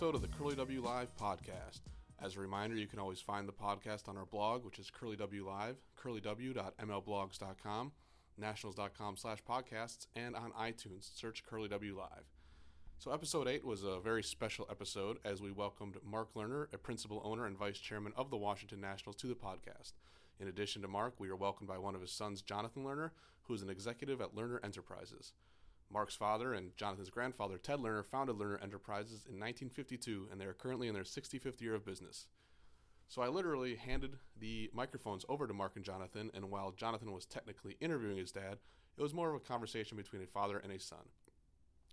Episode of the Curly W Live podcast. As a reminder, you can always find the podcast on our blog, which is Curly W Live, curlyw.mlblogs.com, nationals.com slash podcasts, and on iTunes. Search Curly W Live. So, episode eight was a very special episode as we welcomed Mark Lerner, a principal owner and vice chairman of the Washington Nationals, to the podcast. In addition to Mark, we are welcomed by one of his sons, Jonathan Lerner, who is an executive at Lerner Enterprises. Mark's father and Jonathan's grandfather, Ted Lerner, founded Lerner Enterprises in 1952, and they are currently in their 65th year of business. So I literally handed the microphones over to Mark and Jonathan, and while Jonathan was technically interviewing his dad, it was more of a conversation between a father and a son.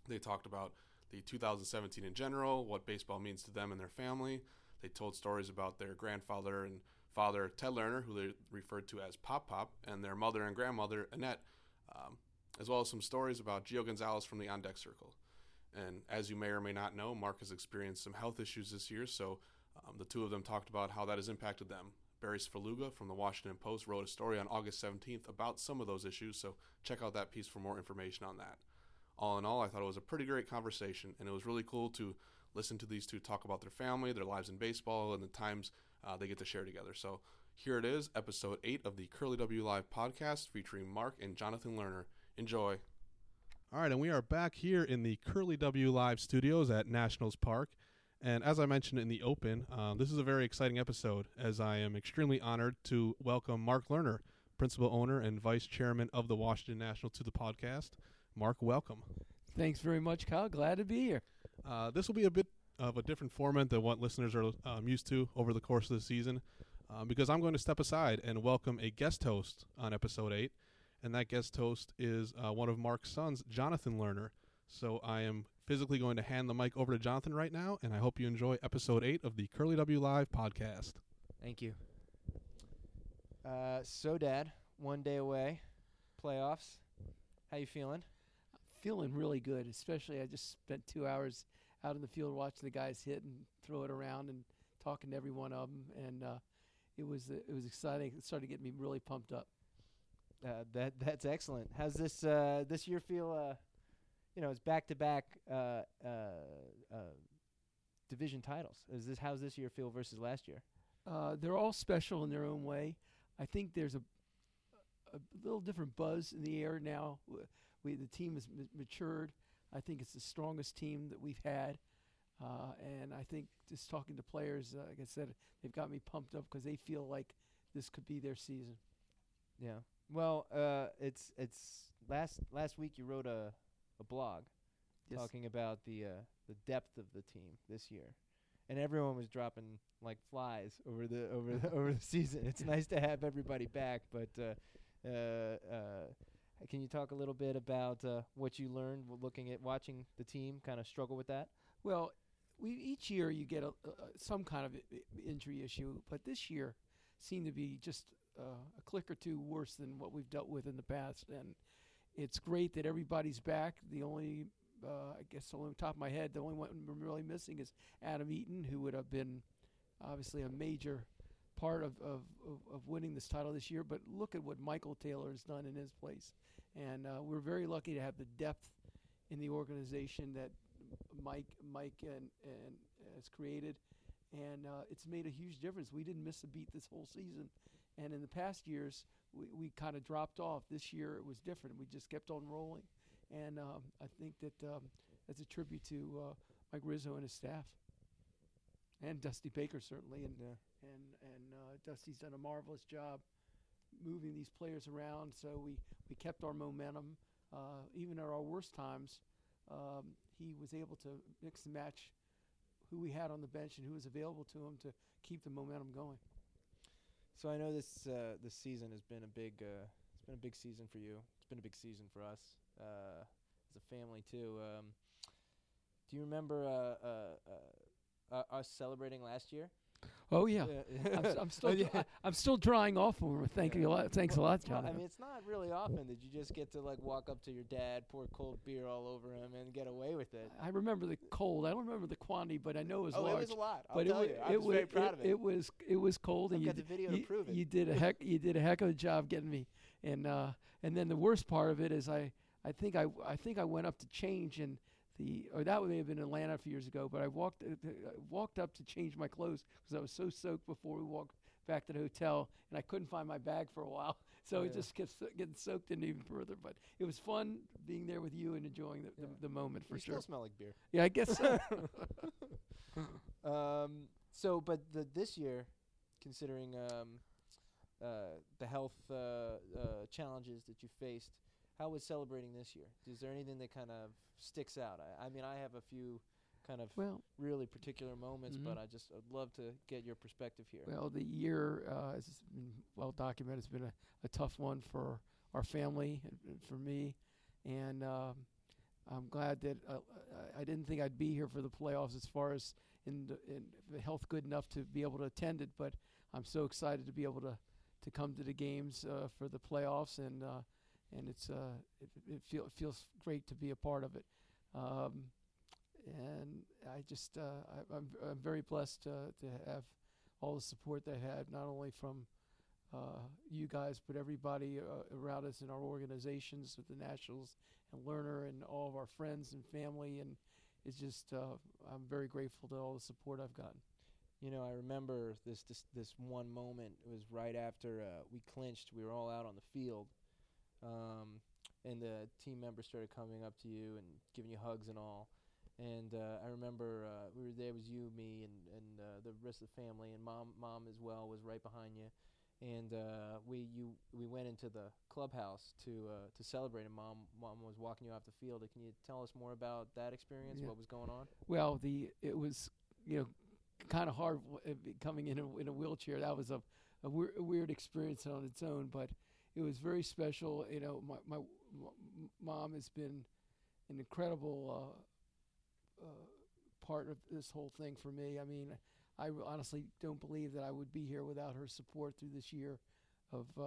They talked about the 2017 in general, what baseball means to them and their family. They told stories about their grandfather and father, Ted Lerner, who they referred to as Pop Pop, and their mother and grandmother, Annette, um, as well as some stories about Gio Gonzalez from the On Deck Circle. And as you may or may not know, Mark has experienced some health issues this year, so um, the two of them talked about how that has impacted them. Barry Svrluga from the Washington Post wrote a story on August 17th about some of those issues, so check out that piece for more information on that. All in all, I thought it was a pretty great conversation, and it was really cool to listen to these two talk about their family, their lives in baseball, and the times uh, they get to share together. So here it is, episode 8 of the Curly W Live podcast featuring Mark and Jonathan Lerner. Enjoy. All right, and we are back here in the Curly W Live studios at Nationals Park. And as I mentioned in the open, um, this is a very exciting episode as I am extremely honored to welcome Mark Lerner, principal owner and vice chairman of the Washington Nationals, to the podcast. Mark, welcome. Thanks very much, Kyle. Glad to be here. Uh, this will be a bit of a different format than what listeners are um, used to over the course of the season um, because I'm going to step aside and welcome a guest host on episode 8 and that guest host is uh, one of Mark's sons, Jonathan Lerner. So I am physically going to hand the mic over to Jonathan right now, and I hope you enjoy episode eight of the Curly W Live podcast. Thank you. Uh, so, Dad, one day away, playoffs. How you feeling? Feeling really good, especially I just spent two hours out in the field watching the guys hit and throw it around and talking to every one of them, and uh, it was uh, it was exciting. It started getting me really pumped up. Uh, that that's excellent. How's this uh, this year feel? Uh, you know, it's back to back division titles. Is this how's this year feel versus last year? Uh, they're all special in their own way. I think there's a a little different buzz in the air now. We the team has m- matured. I think it's the strongest team that we've had, uh, and I think just talking to players, uh, like I said, they've got me pumped up because they feel like this could be their season. Yeah. Well, uh, it's it's last last week you wrote a a blog Yes. talking about the uh, the depth of the team this year, and everyone was dropping like flies over the over the, over the season. It's nice to have everybody back, but uh, uh, uh, can you talk a little bit about uh, what you learned looking at watching the team kind of struggle with that? Well, we each year you get a, a, some kind of injury issue, but this year seemed to be just uh, a click or two worse than what we've dealt with in the past. And it's great that everybody's back. The only, uh, I guess, on top of my head, the only one we're really missing is Adam Eaton, who would have been obviously a major part of, of, of, of winning this title this year. But look at what Michael Taylor has done in his place. And uh, we're very lucky to have the depth in the organization that Mike Mike and, and has created, and uh, it's made a huge difference. We didn't miss a beat this whole season, and in the past years we, we kind of dropped off. This year it was different. We just kept on rolling, and um, I think that um, that's a tribute to uh, Mike Rizzo and his staff, and Dusty Baker certainly, and and and uh, Dusty's done a marvelous job moving these players around. So we we kept our momentum, uh, even at our worst times um, he was able to mix and match who we had on the bench and who was available to him to keep the momentum going. So I know this uh, this season has been a big uh, it's been a big season for you. It's been a big season for us uh, as a family too. Um, do you remember uh, uh, uh, uh, us celebrating last year? Oh yeah. I'm, s- I'm still Yeah. I, I'm still drying off over. it. Thank you a lot. Thanks a lot, Well, John. I mean, it's not really often that you just get to like walk up to your dad, pour cold beer all over him, and get away with it. I remember the cold. I don't remember the quantity, but I know it was oh, large. it was a lot. I'll but tell it, you, I it was wa- very proud of it. It was it was cold, I've and you got the d- video to you, prove it. you did a heck you did a heck of a job getting me, and uh, and then the worst part of it is I I think I I think I went up to change and the or that may have been in Atlanta a few years ago, but I walked uh, I walked up to change my clothes because I was so soaked before we walked back to the hotel, and I couldn't find my bag for a while, so it Yeah. just gets getting soaked in even further. But it was fun being there with you and enjoying the, Yeah. the, the moment for you sure. still smell like beer. Yeah, I guess so. um, so, but the, this year, considering um, uh, the health uh, uh, challenges that you faced, how was celebrating this year? Is there anything that kind of sticks out? I, I mean, I have a few kind of well, really particular moments, but Mhm. I just would love to get your perspective here. Well, the year, uh, as has been well documented, It's been a, a tough one for our family and, and for me. And um, I'm glad that uh, I- I didn't think I'd be here for the playoffs as far as in, the, in the health good enough to be able to attend it. But I'm so excited to be able to, to come to the games uh, for the playoffs. And uh, and it's uh, it, it, feel, it feels great to be a part of it. Um, and I just uh, I, I'm I'm very blessed uh, to have all the support they had, not only from uh, you guys, but everybody uh, around us in our organizations with the Nationals and Lerner and all of our friends and family. And it's just, uh, I'm very grateful to all the support I've gotten. You know, I remember this this this one moment. It was right after uh, we clinched. We were all out on the field, um, and the team members started coming up to you and giving you hugs and all. And uh, I remember uh, we were there. It was you, me, and and uh, the rest of the family, and mom mom as well was right behind you. And uh, we you we went into the clubhouse to uh, to celebrate, and mom mom was walking you off the field. Can you tell us more about that experience? Yeah. What was going on? Well, the it was you know kind of hard w- be- coming in a, in a wheelchair. That was a a, a weird experience on its own, but it was very special. You know, my my m- mom has been an incredible uh, uh, part of this whole thing for me. I mean, I honestly don't believe that I would be here without her support through this year of uh,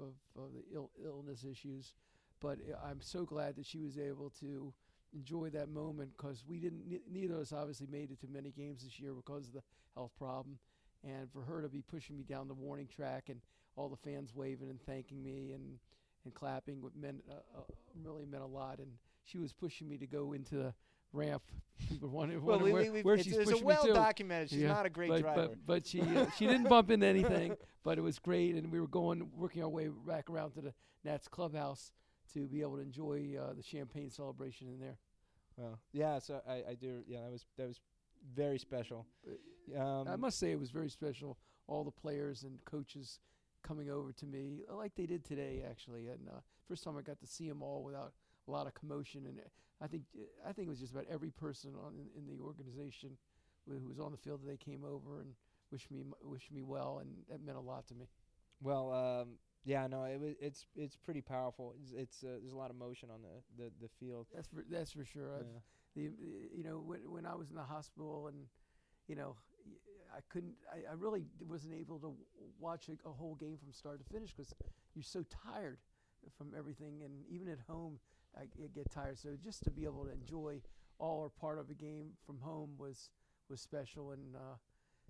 of, of, the Ill- illness issues. But uh, I'm so glad that she was able to enjoy that moment because we didn't. Ne- neither of us obviously made it to many games this year because of the health problem, and for her to be pushing me down the warning track and all the fans waving and thanking me and and clapping what meant uh, uh, really meant a lot. And she was pushing me to go into the ramp. We're Well, we, where, we, where it's, she's it's a pushing well me to. documented. She's Yeah, not a great but, driver. But, but she uh, she didn't bump into anything, but it was great, and we were going working our way back around to the Nats clubhouse to be able to enjoy uh, the champagne celebration in there. Well, yeah. So I, I do. Yeah, that was that was very special. Um, I must say it was very special. All the players and coaches coming over to me like they did today, actually. And uh, first time I got to see them all without a lot of commotion. And uh, I think I think it was just about every person on in, in the organization who was on the field that they came over and wished me wished me well, and that meant a lot to me. well, um, yeah. No, it was. It's it's pretty powerful. It's, it's uh, there's a lot of motion on the the, the field. That's for that's for sure. I've, Yeah. the you know when when I was in the hospital and you know I couldn't I, I really wasn't able to watch a, a whole game from start to finish because you're so tired from everything and even at home I, I get tired so just to be able to enjoy all or part of a game from home was was special and uh,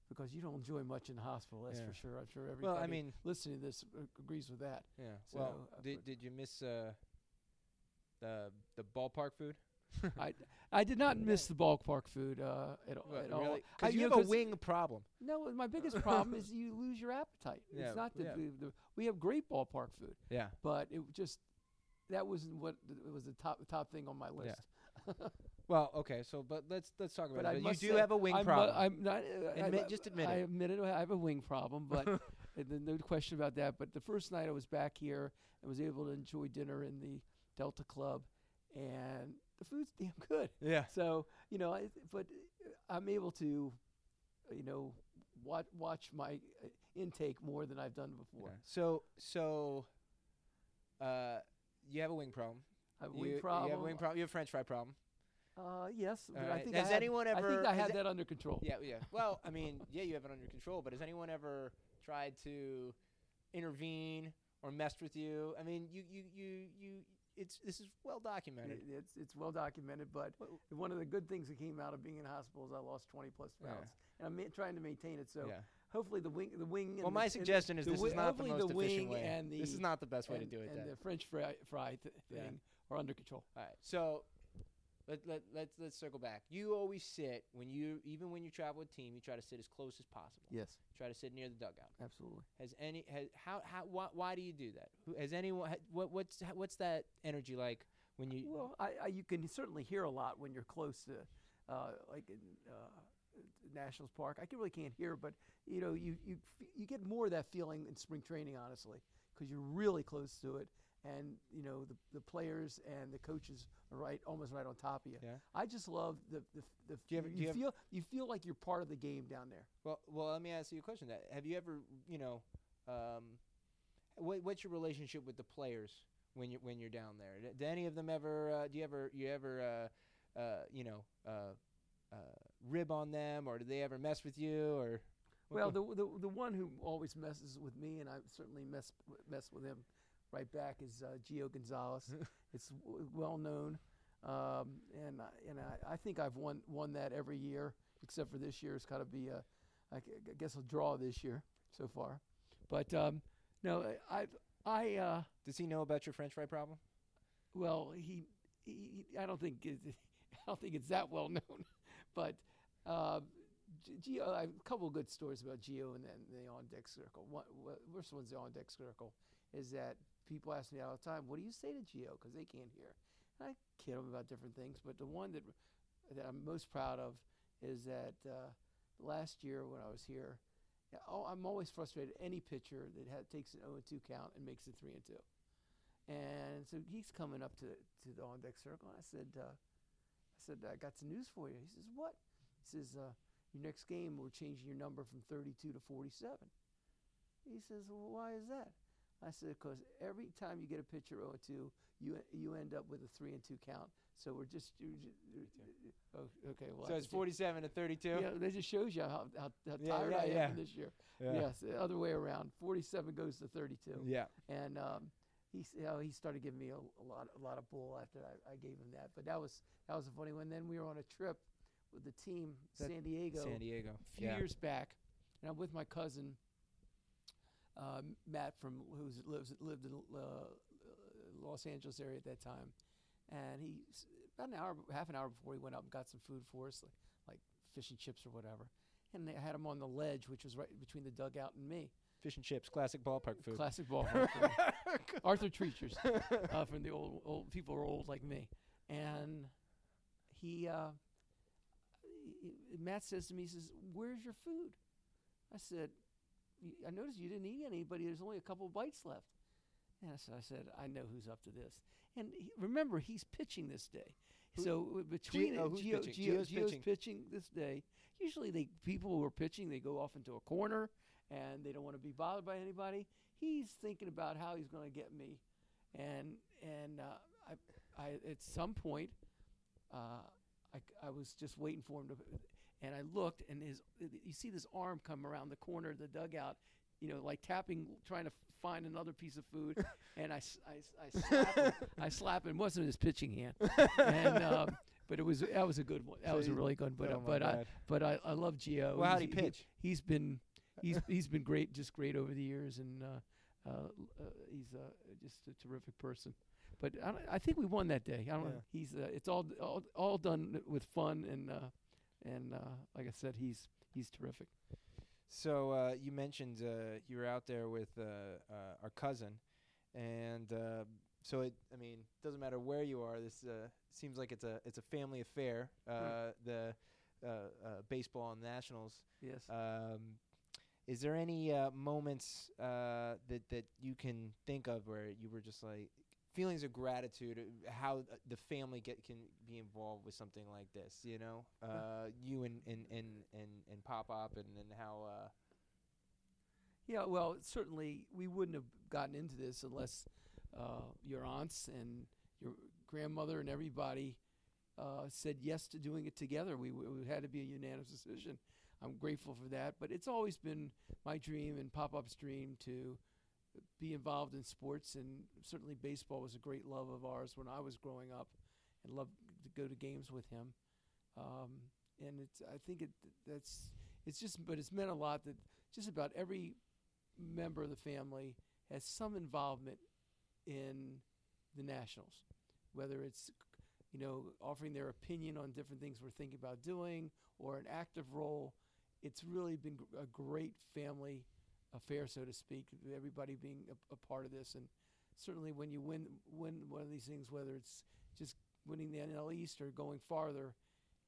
because you don't enjoy much in the hospital that's Yeah. for sure I'm sure everybody Well, I mean, listening to this agrees with that yeah. So, well, uh, did did you miss uh, the the ballpark food? I, I did not miss the ballpark food uh, at, all- at all. really? I- Because you know, have a wing problem. No, my biggest problem is you lose your appetite. Yeah, it's not the, yeah. the, the we have great ballpark food, Yeah. but it just that wasn't what it was the top top thing on my list. Well, okay. So, but let's let's talk about But it. I you do have a wing I'm, problem. Uh, I'm not. Uh, Admit- I, just admit I it. admit it. I have a wing problem, but no question about that. But the first night I was back here and was able to enjoy dinner in the Delta Club, and the food's damn good. yeah. So you know, I, but I'm able to, you know, watch watch my. intake more than I've done before. Okay. So so, uh, you have a wing problem. I have a you, wing problem. You have a wing problem. You have a French fry problem. Uh, yes, but I think Has I had, anyone I think I had it- that under control. Yeah, yeah. Well, I mean, yeah, you have it under control. But has anyone ever tried to intervene or messed with you? I mean, you you you you. It's this is well documented. It- It's it's well documented, but one of the good things that came out of being in hospital is I lost 20 plus Yeah. pounds, and I'm ma- trying to maintain it. So yeah. hopefully the wing, the wing. Well, my the, and suggestion is this wi- is not the most the efficient way. and the this is not the best way and, to do it. and then. the French fry, fry th- Yeah. thing are under control. All right. So let let let's let's circle back. You always sit when you even when you travel with team, you try to sit as close as possible. Yes, Try to sit near the dugout. absolutely. Has any has how how why, why do you do that? Who, has anyone what what's what's that energy like when you Well, I, I you can certainly hear a lot when you're close to, uh, like in uh, Nationals Park. I can really can't hear, but you know, you you you get more of that feeling in spring training, honestly, because you're really close to it, and you know the the players and the coaches right, almost right on top of you. Yeah. I just love the the, the you ever- do you feel you feel like you're part of the game down there. Well, well, let me ask you a question. Have you ever, you know, um, what, what's your relationship with the players when you when you're down there? Do, do any of them ever? Uh, do you ever you ever, uh, uh, you know, uh, uh, rib on them, or do they ever mess with you, or? Well, the, the the one who always messes with me, and I certainly mess mess with him right back, is uh, Gio Gonzalez. it's w- well known, um, and I, and I, I think I've won won that every year, except for this year. It's got to be a, I guess a draw this year so far. But um, no, I I uh, does he know about your French fry problem? well he, he I don't think I don't think it's that well known, but. Uh, Gio, I have a couple of good stories about Gio and then the on deck circle. One, wha- one's the on deck circle is that people ask me all the time, "What do you say to Gio?" Because they can't hear. And I kid them about different things, but the one that that I'm most proud of is that uh, last year when I was here, oh, I'm always frustrated. Any pitcher that ha- takes an 0 and 2 count and makes it 3 and 2, and so he's coming up to to the on deck circle. And I said, uh, I said, I got some news for you. He says, What? He says, uh, Your next game, we're changing your number from 32 to 47. He says, Well, why is that? I said, Because every time you get a pitcher 0 2, you you end up with a 3 and 2 count. So we're just. oh, okay. Well, so it's 47 to 32. Yeah, that just shows you how, how, how Yeah, tired yeah, I am yeah. from this year. Yeah. Yes, the other way around. 47 goes to 32 Yeah. and um, he you know, he started giving me a, a lot a lot of bull after I, I gave him that. But that was that was a funny one. Then we were on a trip with the team, That- San Diego, San Diego. a few yeah. years back, and I'm with my cousin um, Matt from who lives lived in uh, uh, Los Angeles area at that time, and he about an hour half an hour before he went up and got some food for us like, like fish and chips or whatever. And they had him on the ledge, which was right between the dugout and me. Fish and chips, classic ballpark food. Classic ball. Arthur Treacher's uh, from the old old people are old like me, and he, uh, Matt says to me, he says, "Where's your food?" I said, "Y- "I noticed you didn't eat any, but there's only a couple bites left." And so I said, "I know who's up to this." And he, remember, he's pitching this day. Who- so w- between oh, it, who's Gio, pitching? Gio's Gio's pitching. pitching this day. Usually, they people who are pitching, they go off into a corner and they don't want to be bothered by anybody. He's thinking about how he's going to get me, and and uh, I, I at some point, uh, I, I was just waiting for him to, and I looked, and his you see this arm come around the corner of the dugout, you know, like tapping, trying to find another piece of food, and I, I I slap him. I slap him. It wasn't his pitching hand, and um, but it was that was a good one. That So was a really good. But oh uh, but I but I, I love Gio. Well, how'd he pitch? He, has been he's he's been great, just great over the years, and uh, uh, uh, he's uh, just a terrific person. But I, I think we won that day. I don't. Yeah. He's uh, it's all, all all done with fun and uh, and uh, like I said, he's he's terrific. So uh, you mentioned uh, you were out there with uh, uh, our cousin, and uh, so it. I mean, doesn't matter where you are. This uh, seems like it's a it's a family affair. Uh, The uh, uh, baseball and nationals. Yes. Um, is there any uh, moments uh, that that you can think of where you were just like feelings of gratitude, uh, how uh, the family get can be involved with something like this? You know, uh, you and and and and, and Pop Up, and and how. Uh, Yeah, well, certainly we wouldn't have gotten into this unless uh, your aunts and your grandmother and everybody uh, said yes to doing it together. We, w- it had to be a unanimous decision. I'm grateful for that, but it's always been my dream and Pop Pop's dream to be involved in sports, and certainly baseball was a great love of ours when I was growing up, and loved to go to games with him. Um, and it's I think it that's it's just but it's meant a lot that just about every member of the family has some involvement in the Nationals, whether it's you know offering their opinion on different things we're thinking about doing or an active role. It's really been a great family affair, so to speak. Everybody being a, a part of this, and certainly when you win win one of these things, whether it's just winning the NL East or going farther,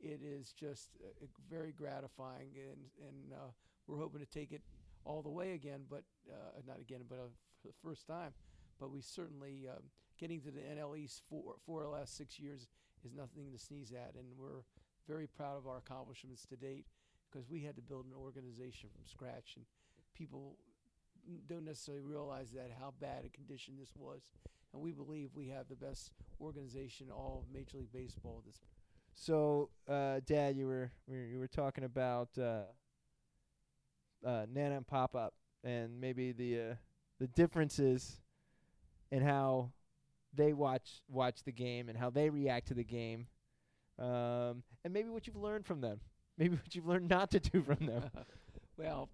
it is just uh, very gratifying, and and uh, we're hoping to take it all the way again, but uh, not again, but uh, for the first time. But we certainly um, getting to the NL East for for the last six years is nothing to sneeze at, and we're very proud of our accomplishments to date because we had to build an organization from scratch, and people don't necessarily realize that how bad a condition this was. And we believe we have the best organization in all of Major League Baseball this So, uh, Dad, you were you were talking about uh, uh, Nana and Pop Up, and maybe the uh, the differences in how they watch watch the game and how they react to the game, um, and maybe what you've learned from them, maybe what you've learned not to do from them. well,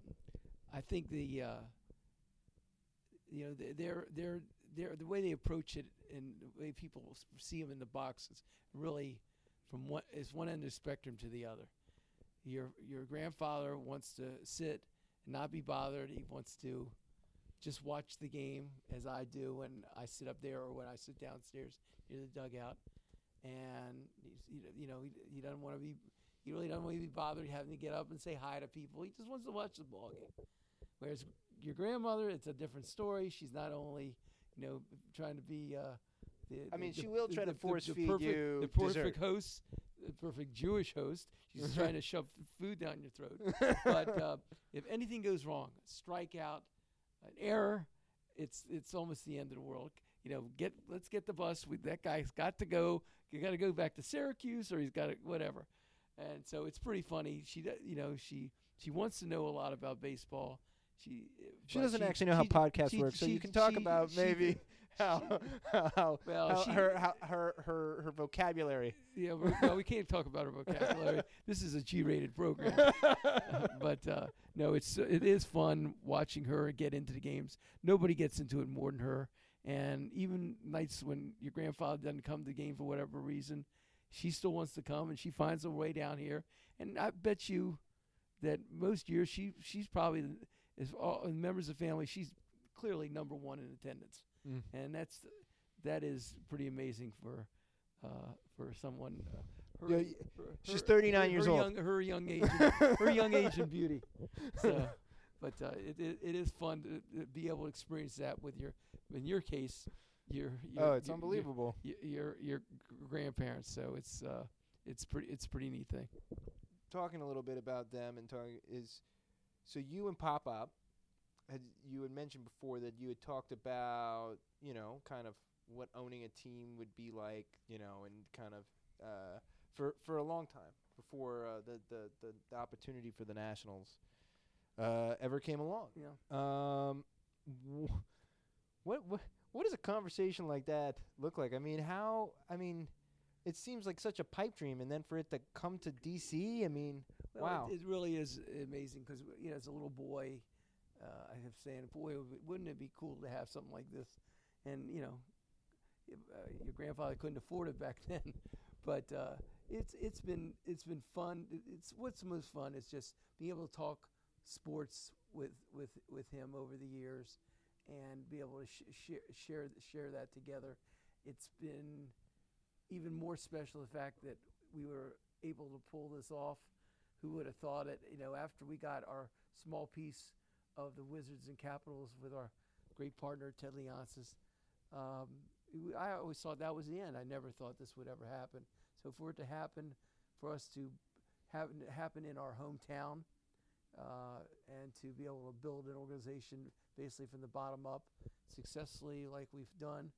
I think the uh, you know th- they're they're they're the way they approach it and the way people see them in the box is really from one is one end of the spectrum to the other. Your your grandfather wants to sit and not be bothered. He wants to just watch the game as I do when I sit up there or when I sit downstairs near the dugout. And you know he, he doesn't want to be he really doesn't want to be bothered having to get up and say hi to people. He just wants to watch the ball game. Whereas your grandmother, it's a different story. She's not only, you know, trying to be. Uh, the, I mean, the- she will the- try to force feed perfect, you the perfect dessert. host, the perfect Jewish host. She's trying to shove food down your throat. but uh, if anything goes wrong, strike out, an error, it's it's almost the end of the world. You know, get let's get the bus. We, that guy's got to go. You got to go back to Syracuse, or he's got to whatever. And so it's pretty funny. She, you know, she she wants to know a lot about baseball. She She doesn't actually know how she- podcasts she- work, so you can talk she- about she- maybe how how, Well, how she- her, how her her her vocabulary. Yeah, no, we can't talk about her vocabulary. this is a G-rated program. but uh, no, it's it is fun watching her get into the games. Nobody gets into it more than her. And even nights when your grandfather doesn't come to the game for whatever reason, she still wants to come, and she finds a way down here. And I bet you that most years she she's probably as all the members of the family she's clearly number one in attendance, Mm. and that's that is pretty amazing for uh, for someone. Uh, her, Yeah, her- she's her- 39 years her old. Young, her young age, and- her young age and beauty. So, but uh, it, it it is fun to, to be able to experience that with your in your case, your, your Oh, it's your- your- unbelievable. Your your, your g- grandparents. So it's uh it's pretty it's a pretty neat thing. talking a little bit about them and talking is so you and Pop Up had you had mentioned before that you had talked about you know kind of what owning a team would be like you know and kind of uh, for for a long time before uh, the, the the the opportunity for the Nationals uh, ever came along. Yeah. Um, wh- what what what does a conversation like that look like? I mean, how? I mean, it seems like such a pipe dream, and then for it to come to DC, I mean, Well, wow. It, it really is amazing because you know, as a little boy, uh, I have saying, boy, would- wouldn't it be cool to have something like this? And you know, uh, your grandfather couldn't afford it back then, but uh, it's it's been it's been fun. It's what's most fun is just being able to talk sports with with with him over the years, and be able to sh- share share share that together. It's been even more special the fact that we were able to pull this off. Who would have thought it? You know, after we got our small piece of the Wizards and Capitals with our great partner Ted Leonsis, um, I always thought that was the end. I never thought this would ever happen. So for it to happen, for us to have happen in our hometown, uh, and to be able to build an organization basically from the bottom up successfully, like we've done.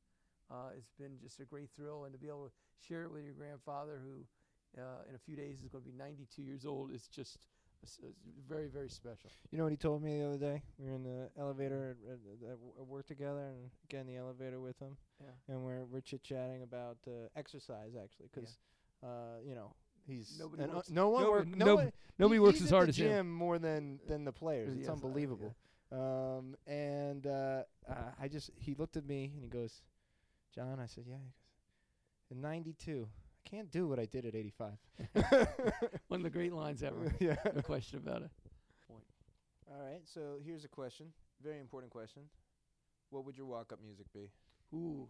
Uh, it's been just a great thrill, and to be able to share it with your grandfather, who uh, in a few days is going to be 92 years old, is just it's, it's very, very special. You know what he told me the other day? We were in the elevator at, at, at w- at work together, and get in the elevator with him, Yeah. and we're we're chit chatting about uh, exercise actually, 'cause uh, you know he's Nobody an- uh, works- no one nobody- work, no nob- one, nobody he- works he's as hard as him. gym more than than the players. It's Yes, I- unbelievable. Um, and uh, uh, I just he looked at me and he goes, John. I said, yeah. He goes, in '92, I can't do what I did at 85. One of the great lines ever. yeah. no question about it. Point. All right. So here's a question. Very important question. What would your walk-up music be? Ooh,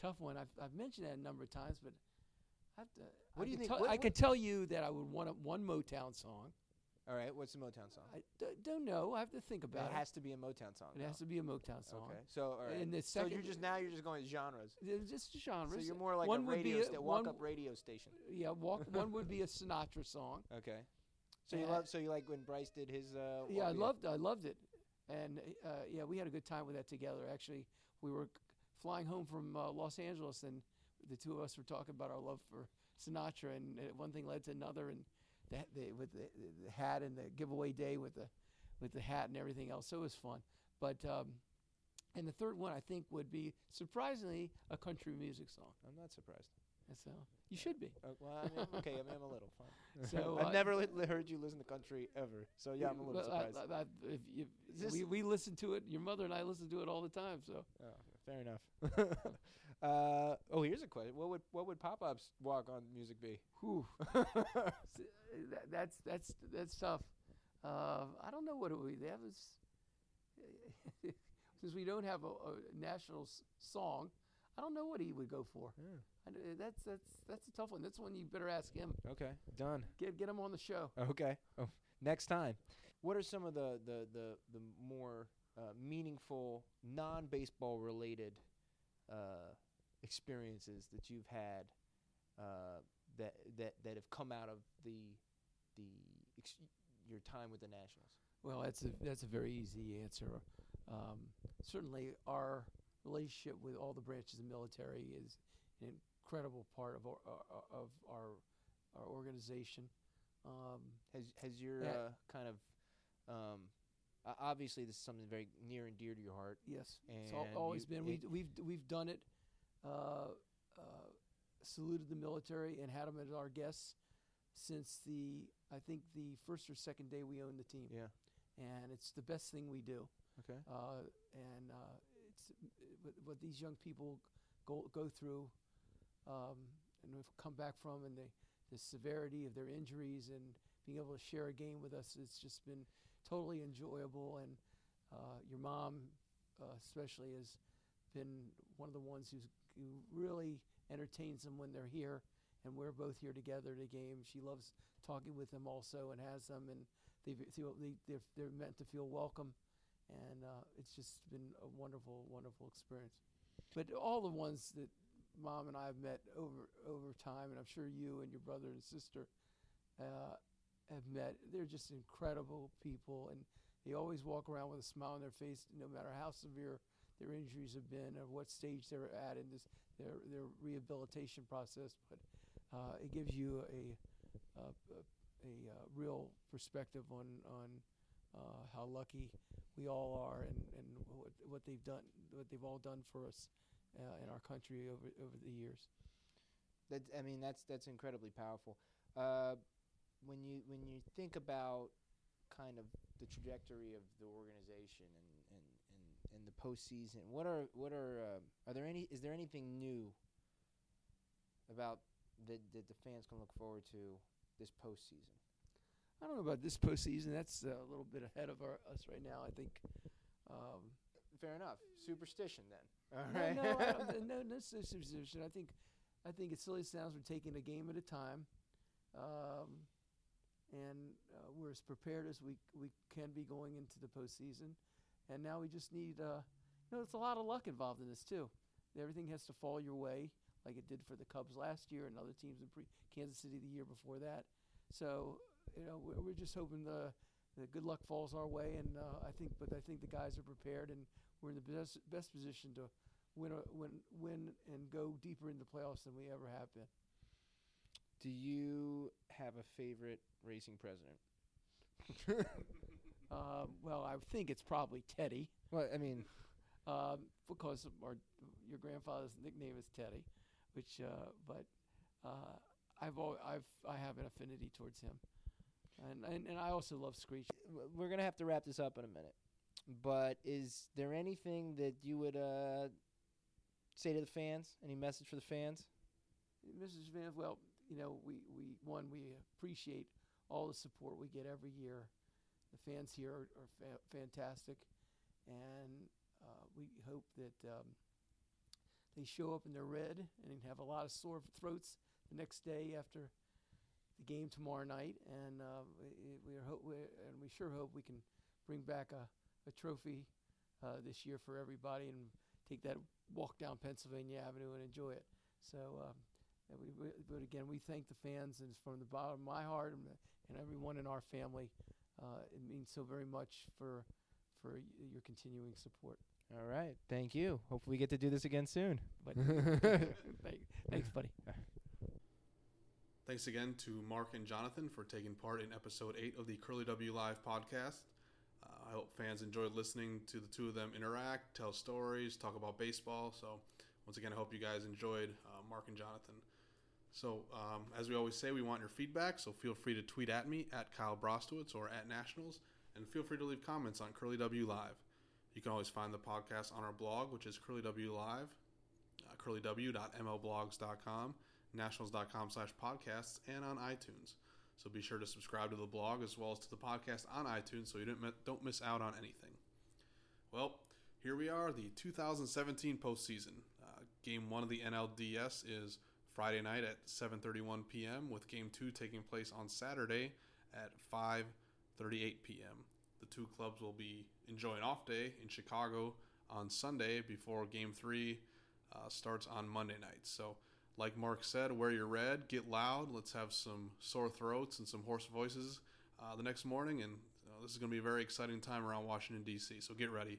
tough one. I've I've mentioned that a number of times, but I have to. What I do you think- tell- what- I what- can tell you that I would want a, one Motown song. All right. What's the Motown song? I d- don't know. I have to think about it it. has to be a Motown song. It has to be a Motown song. Okay. So all right. And the second, so you're just now you're just going genres. Just genres. So you're more like one a radio sta- walk-up radio station. Yeah, walk. one would be a Sinatra song. Okay. So you Uh, love so you like when Bryce did his uh Yeah, I walk- loved. I loved it, and uh, yeah, we had a good time with that together. Actually, we were flying home from uh, Los Angeles, and the two of us were talking about our love for Sinatra, and one thing led to another, and that the, with the, the hat and the giveaway day with the with the hat and everything else. So it was fun. But um, and the third one I think would be surprisingly a country music song. I'm not surprised. So you should be. Uh, well, I mean, okay, I mean, I'm a little fun. So, I've uh, never li- heard you listen to country ever. So yeah, I'm a little I- surprised. I- I- if you, we we listen to it. Your mother and I listen to it all the time. So. Oh, fair enough. uh, oh, here's a question. What would what would Pop Pops walk on music be? Whew. Uh, that, that's that's that's tough. Uh, I don't know what it would be. That was since we don't have a, a national s- song. I don't know what he would go for. Yeah. I that's that's that's a tough one. That's one you better ask him. Okay, done. Get get him on the show. Okay. Oh, next time. What are some of the the the, the more uh, meaningful non baseball related uh, experiences that you've had uh, that that that have come out of the the ex- your time with the Nationals? Well, that's a that's a very easy answer. Um, certainly, our relationship with all the branches of the military is an incredible part of our uh, of our our organization. Um, Has has your uh, kind of um, o- obviously this is something very near and dear to your heart. yes, and it's al- And always you- been. We d- we've we've done it. Uh, uh, saluted the military and had them as our guests since the I think the first or second day we owned the team. Yeah. and it's the best thing we do. Okay. uh, and uh, it's uh, what, what these young people go go through, um, and have come back from, and the the severity of their injuries, and being able to share a game with us, it's just been totally enjoyable. And uh, your mom, uh, especially, has been one of the ones who's who really entertains them when they're here, and we're both here together at a game. She loves talking with them also, and has them, and they feel they they're, they're meant to feel welcome and uh, it's just been a wonderful, wonderful experience. But all the ones that mom and I have met over over time, and I'm sure you and your brother and sister uh, have met, they're just incredible people, and they always walk around with a smile on their face, no matter how severe their injuries have been or what stage they're at in this their their rehabilitation process. But uh, it gives you a a, a, a uh, real perspective on on uh, how lucky we all are and, and what, what they've done, what they've all done for us uh, in our country over over the years. That I mean, that's that's incredibly powerful. Uh, when you when you think about kind of the trajectory of the organization and and and, and the postseason, what are what are uh, are there any is there anything new about that that the fans can look forward to this postseason? I don't know about this postseason. That's a little bit ahead of our, us right now. I think. Um, Fair enough. Superstition then. All no, no, I no, no superstition. I think, I think it's silly sounds. We're taking a game at a time, um, and uh, we're as prepared as we we can be going into the postseason. And now we just need, uh, you know, it's a lot of luck involved in this too. Everything has to fall your way, like it did for the Cubs last year and other teams in pre- Kansas City the year before that. So, you know, we're, we're just hoping the the good luck falls our way, and uh, I think, but I think the guys are prepared, and we're in the best best position to win a, win win and go deeper in the playoffs than we ever have been. Do you have a favorite racing president? Um, well, I think it's probably Teddy, Well, I mean, um, because our, your grandfather's nickname is Teddy, which, uh, but uh, I've al- I've I have an affinity towards him, and and, and I also love Screech. we're gonna have to wrap this up in a minute. But is there anything that you would uh, say to the fans? Any message for the fans? Mrs. Van, well, you know, we, we one we appreciate all the support we get every year. The fans here are, are fa- fantastic, and uh, we hope that um, they show up and they're red and have a lot of sore throats the next day after the game tomorrow night. And uh, we, we hope and we sure hope we can bring back a, a trophy uh, this year for everybody and take that walk down Pennsylvania Avenue and enjoy it. So. Um, we, we, but again, we thank the fans, and it's from the bottom of my heart and, and everyone in our family. Uh, it means so very much for for y- your continuing support. All right. Thank you. Hopefully, we get to do this again soon. But thank, thanks, buddy. Thanks again to Mark and Jonathan for taking part in episode 8 of the Curly W Live podcast. Uh, I hope fans enjoyed listening to the two of them interact, tell stories, talk about baseball. So, once again, I hope you guys enjoyed uh, Mark and Jonathan. So, um, as we always say, we want your feedback, so feel free to tweet at me at Kyle Brostowitz or at Nationals, and feel free to leave comments on Curly W Live. You can always find the podcast on our blog, which is Curly W Live, uh, curlyw.mlblogs.com, nationals.com slash podcasts, and on iTunes. So be sure to subscribe to the blog as well as to the podcast on iTunes so you don't, don't miss out on anything. Well, here we are, the 2017 postseason. Uh, game one of the NLDS is Friday night at 7:31 p.m. with Game two taking place on Saturday at 5:38 p.m. The two clubs will be enjoying off day in Chicago on Sunday before Game three uh, starts on Monday night. So, like Mark said, wear your red, get loud. Let's have some sore throats and some hoarse voices uh, the next morning, and uh, this is going to be a very exciting time around Washington D.C. So get ready.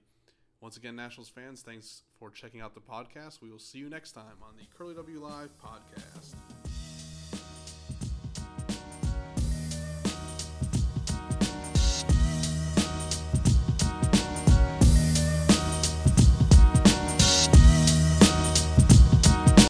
Once again, Nationals fans, thanks for checking out the podcast. We will see you next time on the Curly W Live podcast.